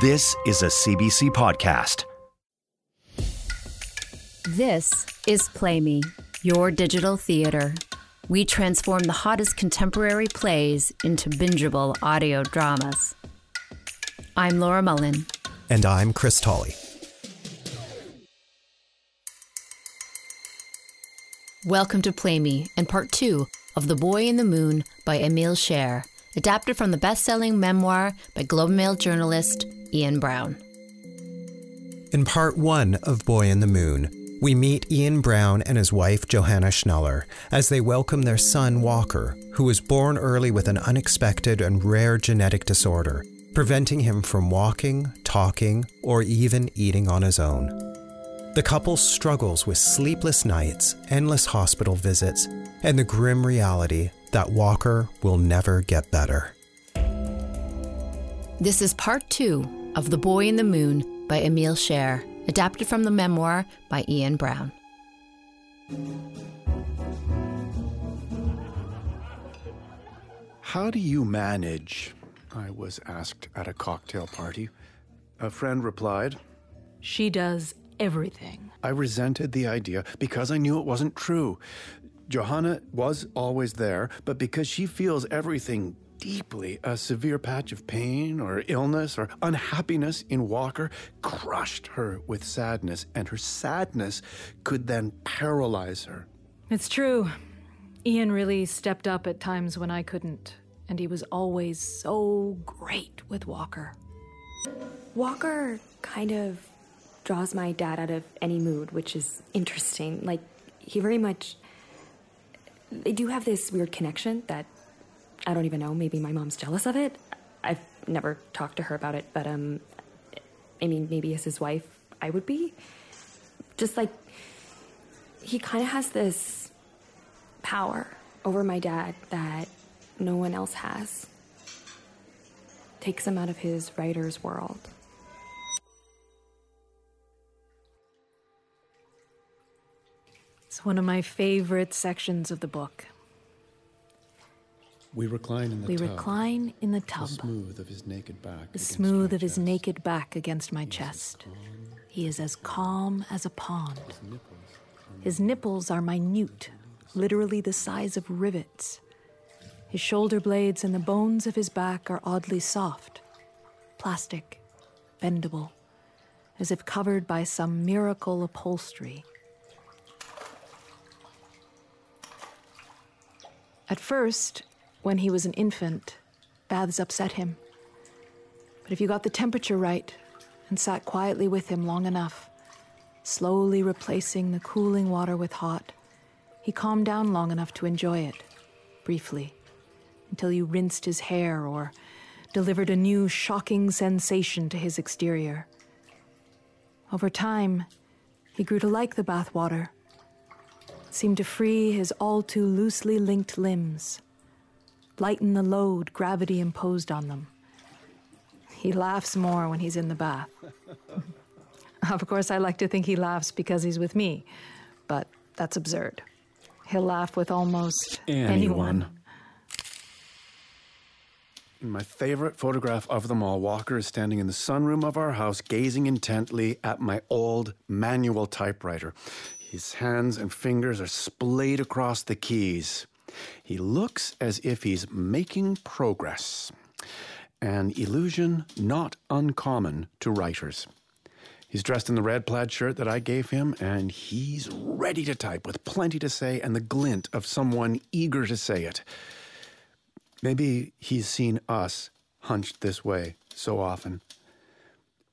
This is a CBC podcast. This is Play Me, your digital theater. We transform the hottest contemporary plays into bingeable audio dramas. I'm Laura Mullen. And I'm Chris Tolley. Welcome to Play Me and part two of The Boy in the Moon by Emil Sher, adapted from the best selling memoir by Globe Mail journalist Ian Brown. In part one of Boy in the Moon, we meet Ian Brown and his wife Johanna Schneller as they welcome their son Walker, who was born early with an unexpected and rare genetic disorder, preventing him from walking, talking, or even eating on his own. The couple struggles with sleepless nights, endless hospital visits, and the grim reality that Walker will never get better. This is part two of The Boy in the Moon by Emil Sher, adapted from the memoir by Ian Brown. How do you manage? I was asked at a cocktail party. A friend replied, She does everything. I resented the idea because I knew it wasn't true. Johanna was always there, but because she feels everything deeply, a severe patch of pain or illness or unhappiness in Walker crushed her with sadness, and her sadness could then paralyze her. It's true. Ian really stepped up at times when I couldn't, and he was always so great with Walker. Walker kind of draws my dad out of any mood, which is interesting. Like, he very much. They do have this weird connection that I don't even know. Maybe my mom's jealous of it. I've never talked to her about it, but, um, I mean, maybe as his wife, I would be. Just like, he kind of has this power over my dad that no one else has. Takes him out of his writer's world. It's one of my favorite sections of the book. We recline in the We tub. recline in the The smooth of his naked back. the smooth of his naked back against my chest. He is as calm as a pond. His nipples are minute, literally the size of rivets. His shoulder blades and the bones of his back are oddly soft, plastic, bendable, as if covered by some miracle upholstery. At first, when he was an infant, baths upset him. But if you got the temperature right and sat quietly with him long enough, slowly replacing the cooling water with hot, he calmed down long enough to enjoy it, briefly, until you rinsed his hair or delivered a new shocking sensation to his exterior. Over time, he grew to like the bath water, seemed to free his all too loosely linked limbs, lighten the load gravity imposed on them. He laughs more when he's in the bath. of course, I like to think he laughs because he's with me, but that's absurd. He'll laugh with almost anyone. My favorite photograph of them all, Walker is standing in the sunroom of our house, gazing intently at my old manual typewriter. His hands and fingers are splayed across the keys. He looks as if he's making progress, an illusion not uncommon to writers. He's dressed in the red plaid shirt that I gave him, and he's ready to type with plenty to say and the glint of someone eager to say it. Maybe he's seen us hunched this way so often.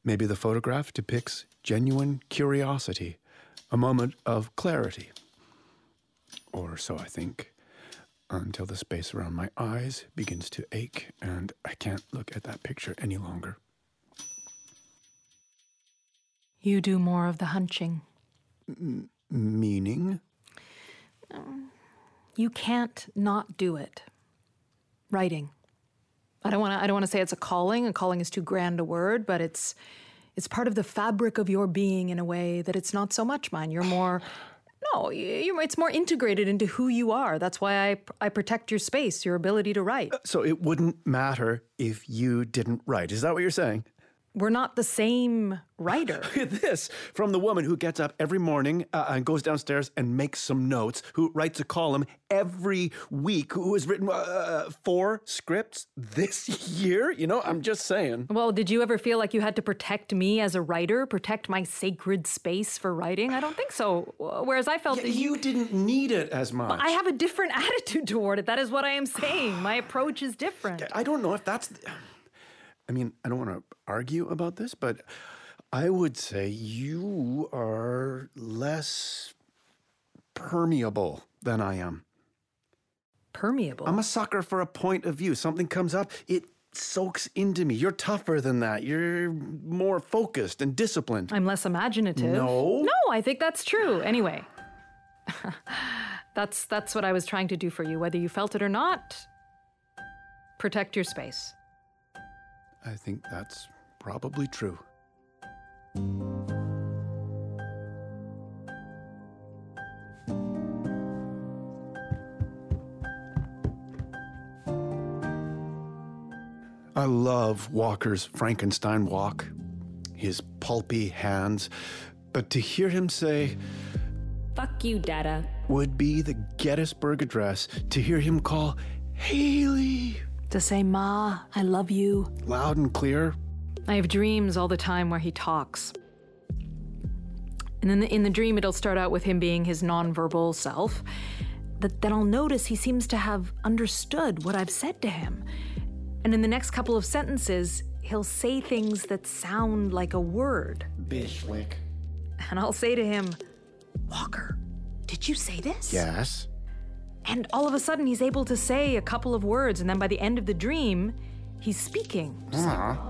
Maybe the photograph depicts genuine curiosity, a moment of clarity. Or so I think, until the space around my eyes begins to ache and I can't look at that picture any longer. You do more of the hunching. Meaning? Um, you can't not do it. Writing. I don't want to I don't want to say it's a calling. A calling is too grand a word, but it's it's part of the fabric of your being in a way that it's not so much mine. You're more no, it's more integrated into who you are. That's why I I protect your space, your ability to write. So it wouldn't matter if you didn't write. Is that what you're saying? We're not the same writer. this from the woman who gets up every morning uh, and goes downstairs and makes some notes, who writes a column every week, who has written uh, four scripts this year. You know, I'm just saying. Well, did you ever feel like you had to protect me as a writer, protect my sacred space for writing? I don't think so. Whereas I felt Yeah, that you didn't need it as much. I have a different attitude toward it. That is what I am saying. My approach is different. I don't know if that's. I mean, I don't want to argue about this, but I would say you are less permeable than I am. Permeable. I'm a sucker for a point of view. Something comes up, it soaks into me. You're tougher than that. You're more focused and disciplined. I'm less imaginative. No. No, I think that's true. Anyway. that's that's what I was trying to do for you whether you felt it or not. Protect your space. I think that's probably true. I love Walker's Frankenstein walk, his pulpy hands, but to hear him say, Fuck you, Dada. would be the Gettysburg Address, to hear him call Haley To say, Ma, I love you. loud and clear, I have dreams all the time where he talks. And then in the dream, it'll start out with him being his nonverbal self. That then I'll notice he seems to have understood what I've said to him. And in the next couple of sentences, he'll say things that sound like a word. Bishwick. And I'll say to him, Walker, did you say this? Yes. And all of a sudden, he's able to say a couple of words, and then by the end of the dream, he's speaking.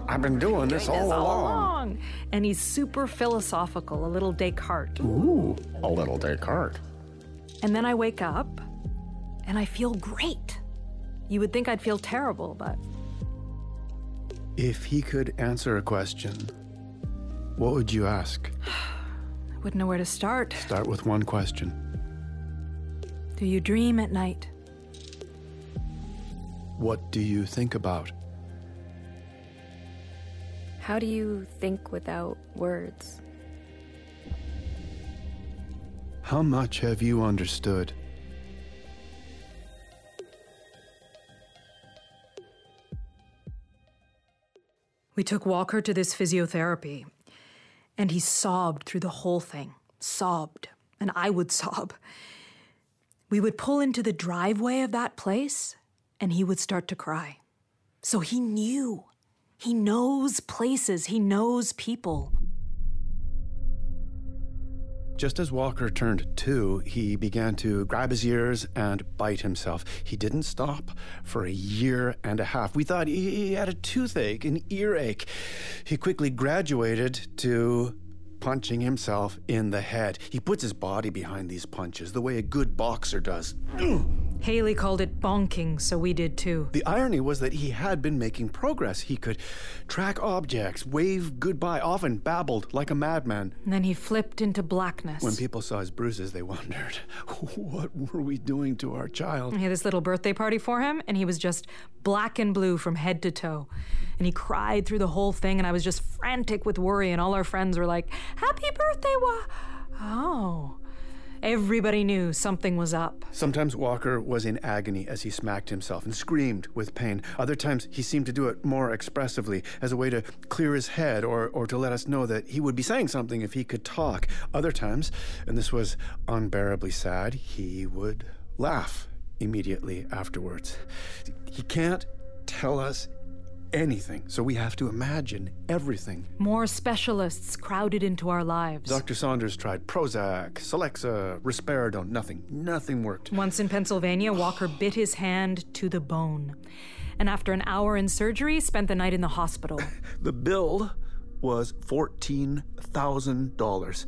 I've been doing this all This all along. along. And he's super philosophical, a little Descartes. Ooh, a little Descartes. And then I wake up and I feel great. You would think I'd feel terrible, but If he could answer a question, what would you ask? I wouldn't know where to start. Start with one question. Do you dream at night? What do you think about? How do you think without words? How much have you understood? We took Walker to this physiotherapy, and he sobbed through the whole thing. Sobbed. And I would sob. We would pull into the driveway of that place, and he would start to cry. So he knew. He knows places, he knows people. Just as Walker turned two, he began to grab his ears and bite himself. He didn't stop for a year and a half. We thought he had a toothache, an earache. He quickly graduated to punching himself in the head. He puts his body behind these punches the way a good boxer does. Haley called it bonking, so we did too. The irony was that he had been making progress. He could track objects, wave goodbye, often babbled like a madman. And then he flipped into blackness. When people saw his bruises, they wondered, what were we doing to our child? I had this little birthday party for him, and he was just black and blue from head to toe. And he cried through the whole thing, and I was just frantic with worry, and all our friends were like, Happy birthday, Wa! Oh. Everybody knew something was up. Sometimes Walker was in agony as he smacked himself and screamed with pain. Other times he seemed to do it more expressively as a way to clear his head or, or to let us know that he would be saying something if he could talk. Other times, and this was unbearably sad, he would laugh immediately afterwards. He can't tell us anything, so we have to imagine everything. More specialists crowded into our lives. Dr. Saunders tried Prozac, Celexa, Risperidone, nothing. Nothing worked. Once in Pennsylvania, Walker bit his hand to the bone. And after an hour in surgery, spent the night in the hospital. The bill was $14,000.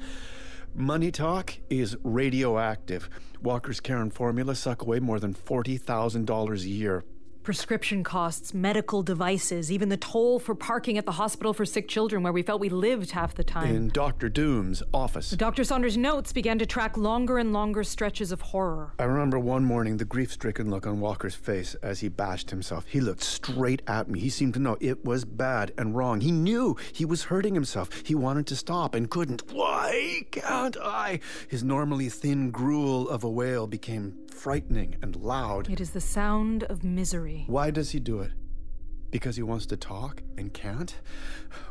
Money talk is radioactive. Walker's Care and formula suck away more than $40,000 a year. Prescription costs, medical devices, even the toll for parking at the hospital for sick children where we felt we lived half the time. In Dr. Doom's office. Dr. Saunders' notes began to track longer and longer stretches of horror. I remember one morning the grief stricken look on Walker's face as he bashed himself. He looked straight at me. He seemed to know it was bad and wrong. He knew he was hurting himself. He wanted to stop and couldn't. Why can't I? His normally thin gruel of a wail became frightening and loud. It is the sound of misery. Why does he do it? Because he wants to talk and can't?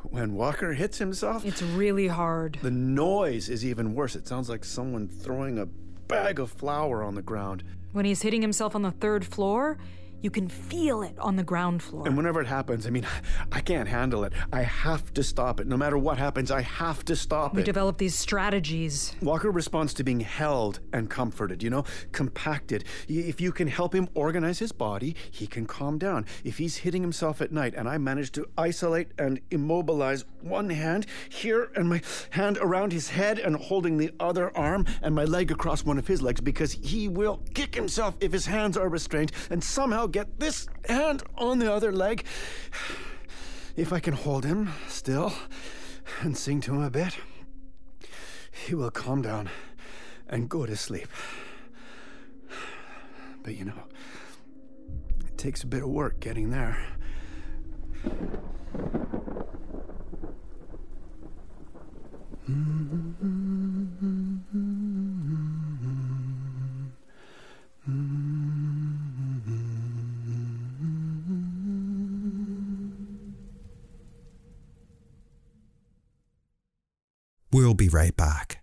When Walker hits himself? It's really hard. The noise is even worse. It sounds like someone throwing a bag of flour on the ground. When he's hitting himself on the third floor, you can feel it on the ground floor. And whenever it happens, I mean, I can't handle it. I have to stop it. No matter what happens, I have to stop we it. We develop these strategies. Walker responds to being held and comforted, you know, compacted. If you can help him organize his body, he can calm down. If he's hitting himself at night and I manage to isolate and immobilize one hand here and my hand around his head and holding the other arm and my leg across one of his legs because he will kick himself if his hands are restrained and somehow get this hand on the other leg. If I can hold him still and sing to him a bit, he will calm down and go to sleep. But you know, it takes a bit of work getting there. We'll be right back.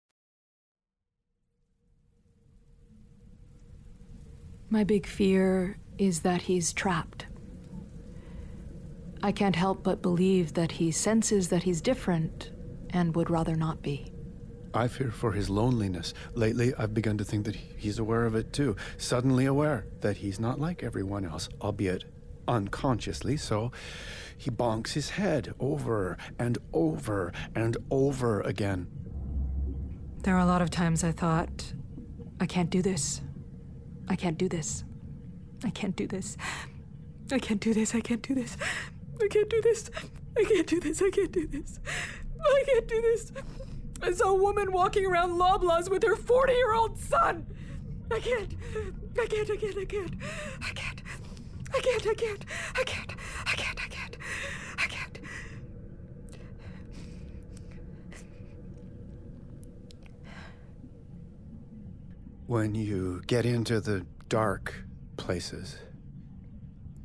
My big fear is that he's trapped. I can't help but believe that he senses that he's different and would rather not be. I fear for his loneliness. Lately, I've begun to think that he's aware of it too. Suddenly aware that he's not like everyone else, albeit unconsciously so. He bonks his head over and over and over again. There are a lot of times I thought, I can't do this. I can't do this. I can't do this. I can't do this. I can't do this. I can't do this. I can't do this. I can't do this. I can't do this. I saw a woman walking around Loblaws with her 40 year old son. I can't. I can't. I can't. I can't. I can't. I can't. I can't. I can't. I can't. I can't. When you get into the dark places,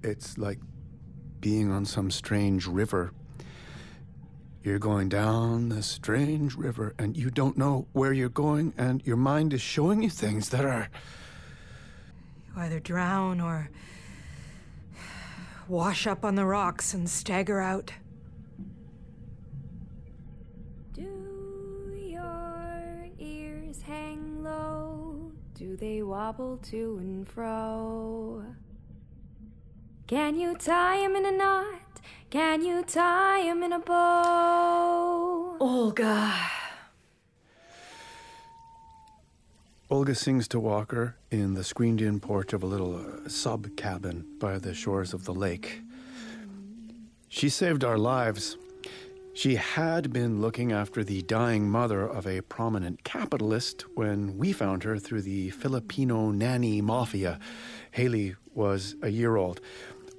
it's like being on some strange river. You're going down this strange river and you don't know where you're going, and your mind is showing you things that are. You either drown or wash up on the rocks and stagger out. Do they wobble to and fro? Can you tie 'em in a knot? Can you tie 'em in a bow? Olga. Olga sings to Walker in the screened in porch of a little uh, sub cabin by the shores of the lake. She saved our lives. She had been looking after the dying mother of a prominent capitalist when we found her through the Filipino nanny mafia. Haley was a year old.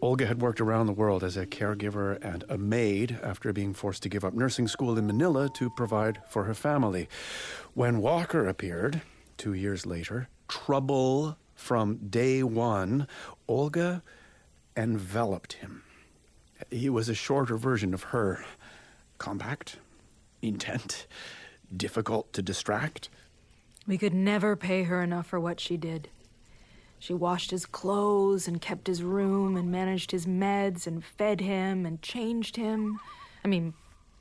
Olga had worked around the world as a caregiver and a maid after being forced to give up nursing school in Manila to provide for her family. When Walker appeared, two years later, trouble from day one, Olga enveloped him. He was a shorter version of her compact, intent, difficult to distract. We could never pay her enough for what she did. She washed his clothes and kept his room and managed his meds and fed him and changed him. I mean,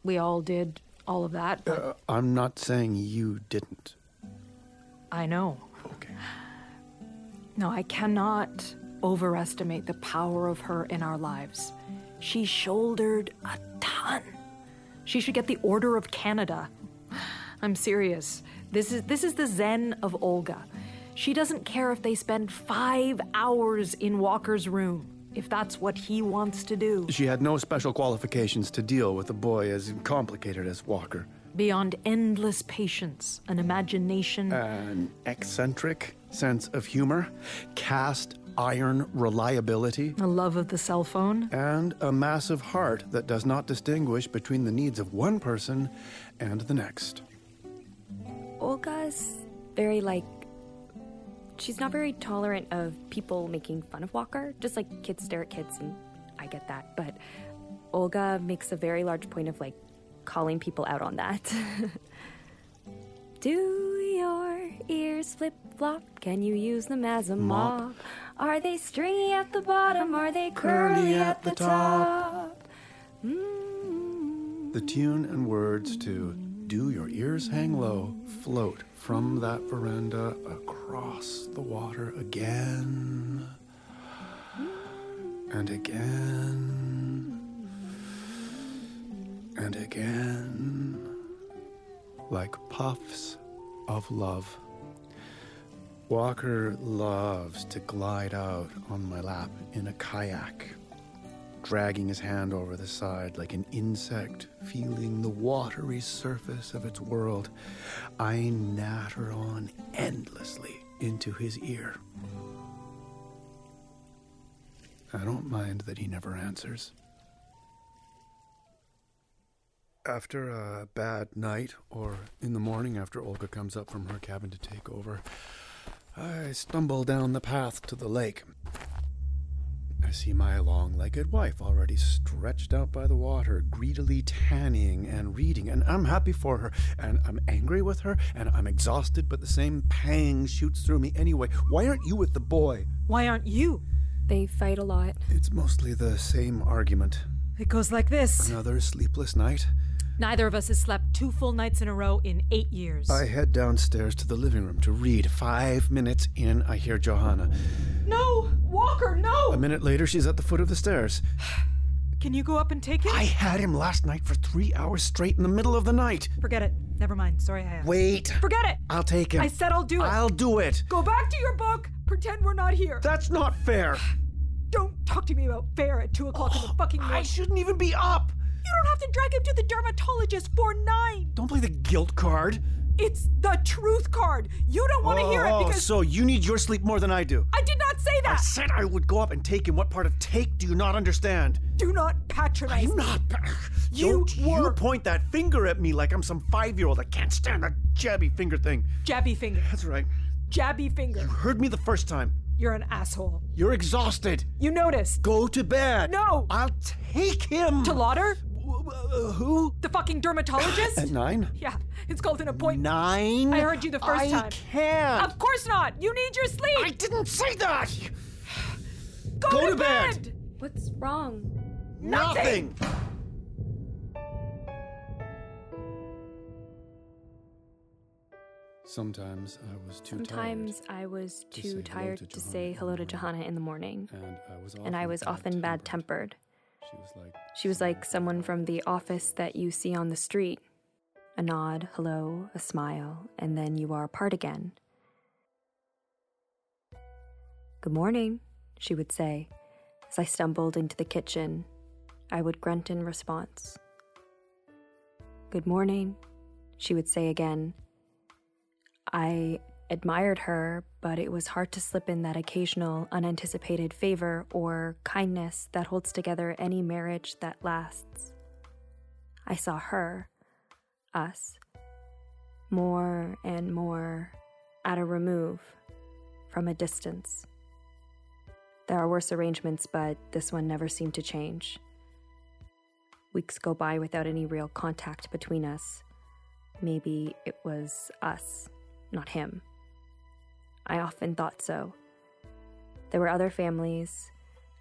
we all did all of that, Uh, I'm not saying you didn't. I know. Okay. No, I cannot overestimate the power of her in our lives. She shouldered a ton. She should get the Order of Canada. I'm serious. This is this is the zen of Olga. She doesn't care if they spend 5 hours in Walker's room if that's what he wants to do. She had no special qualifications to deal with a boy as complicated as Walker. Beyond endless patience, an imagination, An eccentric sense of humor, cast iron reliability, a love of the cell phone. and a massive heart that does not distinguish between the needs of one person and the next. Olga's very like. She's not very tolerant of people making fun of Walker. Just like kids stare at kids, and I get that. But Olga makes a very large point of like calling people out on that. Do your ears flip flop? Can you use them as a mop? Mop. Are they stringy at the bottom? Are they curly, at the top? Mm. The tune and words to Do Your Ears Hang Low float from that veranda across the water again and again and again like puffs of love. Walker loves to glide out on my lap in a kayak, dragging his hand over the side like an insect feeling the watery surface of its world. I natter on endlessly into his ear. I don't mind that he never answers. After a bad night, or in the morning after Olga comes up from her cabin to take over, I stumble down the path to the lake. I see my long legged wife already stretched out by the water, greedily tanning and reading, and I'm happy for her, and I'm angry with her, and I'm exhausted, but the same pang shoots through me anyway. Why aren't you with the boy? Why aren't you? They fight a lot. It's mostly the same argument. It goes like this. Another sleepless night. Neither of us has slept two full nights in a row in eight years. I head downstairs to the living room to read. Five minutes in, I hear Johanna. No! Walker, no! A minute later, she's at the foot of the stairs. Can you go up and take him? I had him last night for three hours straight in the middle of the night. Forget it. Never mind. Sorry I asked. Wait. Forget it! I'll take him. I said I'll do it. I'll do it. Go back to your book. Pretend we're not here. That's not fair. Don't talk to me about fair at two o'clock in the oh, fucking morning. I shouldn't even be up. You don't have to drag him to the dermatologist for nine. Don't play the guilt card. It's the truth card. You don't want to hear it Oh, because so you need your sleep more than I do. I did not say that. I said I would go up and take him. What part of take do you not understand? Do not patronize I'm not. You Don't you point that finger at me like I'm some five-year-old. I can't stand that jabby finger thing. Jabby finger. That's right. Jabby finger. You heard me the first time. You're an asshole. You're exhausted. You noticed. Go to bed. No. I'll take him. To Lauder? Uh, who? The fucking dermatologist? At nine? yeah, it's called an appointment. Nine? I heard you the first I time. can't. Of course not. You need your sleep. I didn't say that. Go, Go to, to bed. bed. What's wrong? Nothing. Sometimes I was too Sometimes I was too say tired to to say hello to. Johanna in the morning. and I was often And I was often bad tempered. She was like She was like someone from the office that you see on the street. A nod, hello, a smile, and then you are apart again. Good morning, she would say. As I stumbled into the kitchen, I would grunt in response. Good morning, she would say again. I admired her, but it was hard to slip in that occasional unanticipated favor or kindness that holds together any marriage that lasts. I saw her, us, more and more at a remove, from a distance. There are worse arrangements, but this one never seemed to change. Weeks go by without any real contact between us. Maybe it was us, not him. I often thought so. There were other families.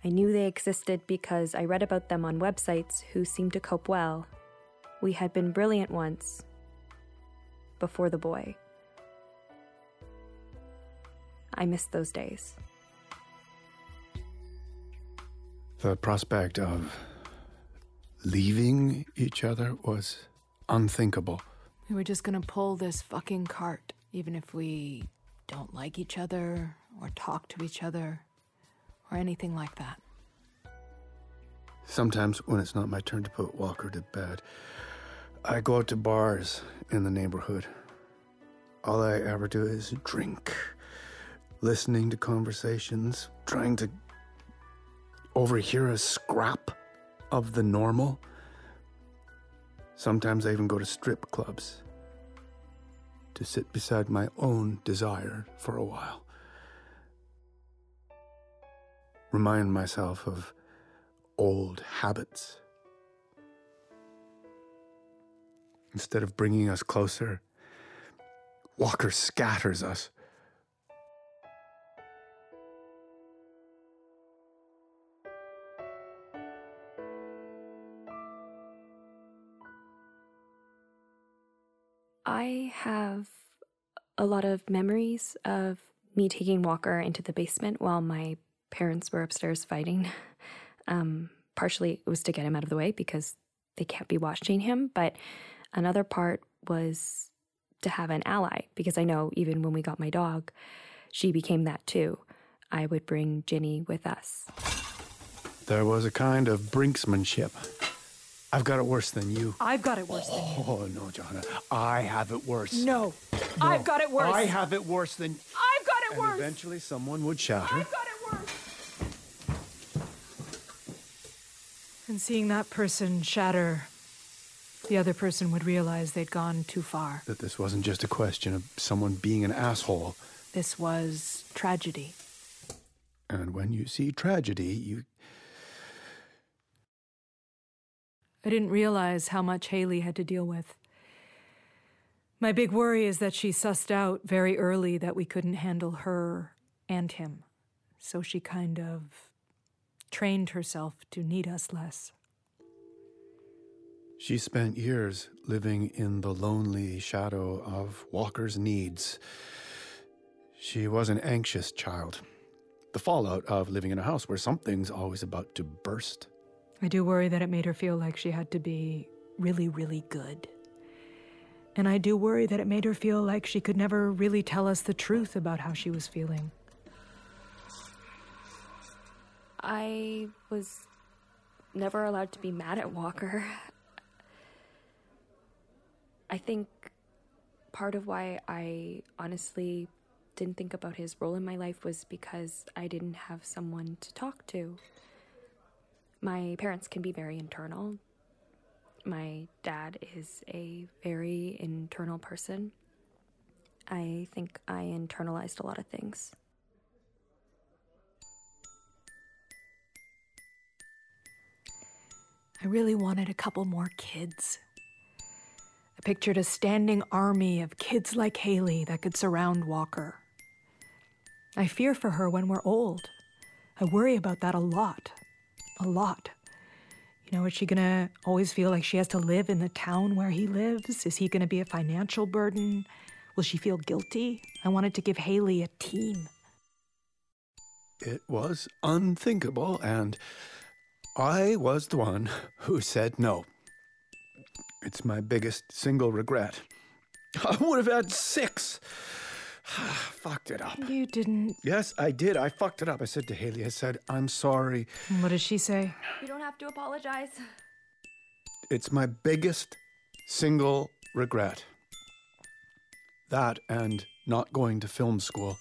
I knew they existed because I read about them on websites who seemed to cope well. We had been brilliant once, before the boy. I miss those days. The prospect of leaving each other was unthinkable. We were just gonna pull this fucking cart, even if we don't like each other or talk to each other or anything like that. Sometimes, when it's not my turn to put Walker to bed, I go out to bars in the neighborhood. All I ever do is drink, listening to conversations, trying to overhear a scrap of the normal. Sometimes I even go to strip clubs to sit beside my own desire for a while. Remind myself of old habits. Instead of bringing us closer, Walker scatters us. A lot of memories of me taking Walker into the basement while my parents were upstairs fighting. Um, partially it was to get him out of the way because they can't be watching him, but another part was to have an ally because I know even when we got my dog, she became that too. I would bring Ginny with us. There was a kind of brinksmanship. I've got it worse than you. I've got it worse than you. Oh, no, Johanna. I have it worse. No, I've got it worse. I have it worse than. I've got it And worse. eventually someone would shatter. I've got it worse. And seeing that person shatter, the other person would realize they'd gone too far. That this wasn't just a question of someone being an asshole. This was tragedy. And when you see tragedy, you. I didn't realize how much Haley had to deal with. My big worry is that she sussed out very early that we couldn't handle her and him. So she kind of trained herself to need us less. She spent years living in the lonely shadow of Walker's needs. She was an anxious child. The fallout of living in a house where something's always about to burst. I do worry that it made her feel like she had to be really, really good. And I do worry that it made her feel like she could never really tell us the truth about how she was feeling. I was never allowed to be mad at Walker. I think part of why I honestly didn't think about his role in my life was because I didn't have someone to talk to. My parents can be very internal. My dad is a very internal person. I think I internalized a lot of things. I really wanted a couple more kids. I pictured a standing army of kids like Haley that could surround Walker. I fear for her when we're old. I worry about that a lot. A lot. You know, is she gonna always feel like she has to live in the town where he lives? Is he gonna be a financial burden? Will she feel guilty? I wanted to give Haley a team. It was unthinkable, and I was the one who said no. It's my biggest single regret. I would have had six. fucked it up. You didn't. Yes, I did. I fucked it up. I said to Haley, I said, I'm sorry. What does she say? You don't have to apologize. It's my biggest single regret. That and not going to film school.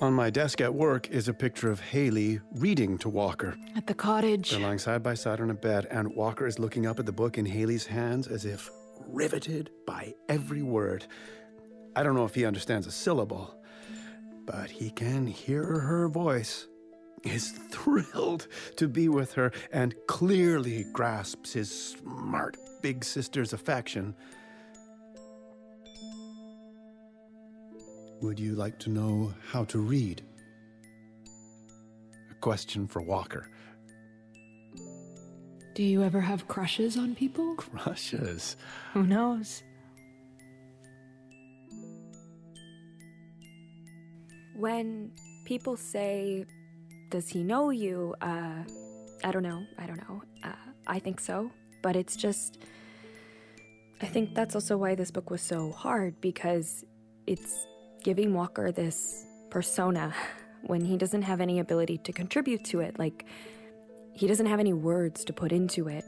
On my desk at work is a picture of Haley reading to Walker. At the cottage. They're lying side by side on a bed, and Walker is looking up at the book in Haley's hands as if riveted by every word. I don't know if he understands a syllable, but he can hear her voice, is thrilled to be with her, and clearly grasps his smart big sister's affection. Would you like to know how to read? A question for Walker. Do you ever have crushes on people? Crushes? Who knows? When people say, Does he know you? Uh, I don't know. I don't know. Uh, I think so. But it's just. I think that's also why this book was so hard because it's giving Walker this persona when he doesn't have any ability to contribute to it. Like, he doesn't have any words to put into it.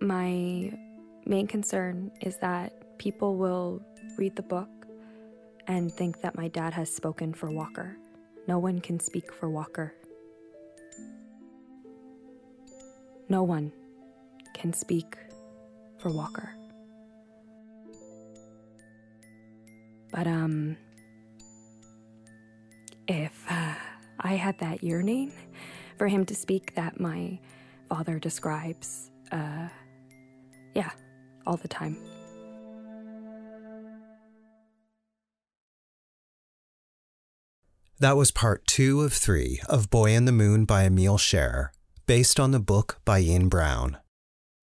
My main concern is that people will read the book and think that my dad has spoken for Walker. No one can speak for Walker. No one can speak for Walker. But, um, if uh, I had that yearning for him to speak that my father describes, uh, yeah, all the time. That was part two of three of Boy in the Moon by Emil Sher, based on the book by Ian Brown.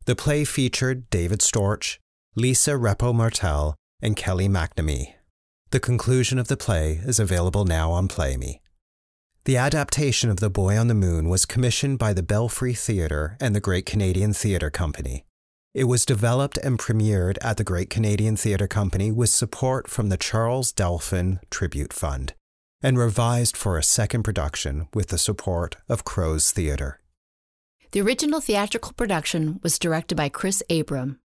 The play featured David Storch, Lisa Repo Martell, and Kelly McNamee. The conclusion of the play is available now on Play Me. The adaptation of The Boy on the Moon was commissioned by the Belfry Theatre and the Great Canadian Theatre Company. It was developed and premiered at the Great Canadian Theatre Company with support from the Charles Delphin Tribute Fund, and revised for a second production with the support of Crow's Theatre. The original theatrical production was directed by Chris Abraham.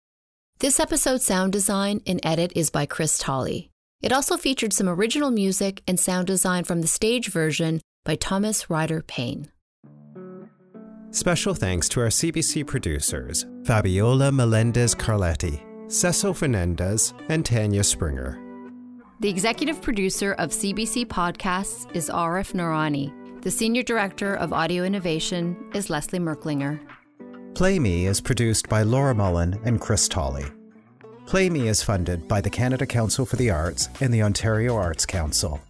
This episode's sound design and edit is by Chris Tolley. It also featured some original music and sound design from the stage version by Thomas Ryder Payne. Special thanks to our CBC producers, Fabiola Melendez Carletti, Cecil Fernandez, and Tanya Springer. The executive producer of CBC Podcasts is Arif Noorani. The senior director of audio innovation is Leslie Merklinger. Play Me is produced by Laura Mullen and Chris Tolley. Play Me is funded by the Canada Council for the Arts and the Ontario Arts Council.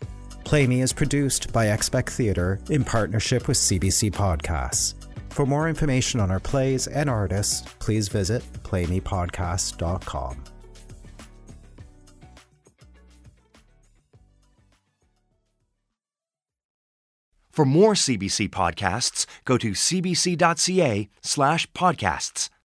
Play Me is produced by Expect Theatre in partnership with CBC Podcasts. For more information on our plays and artists, please visit playmepodcast.com. For more CBC podcasts, go to cbc.ca slash podcasts.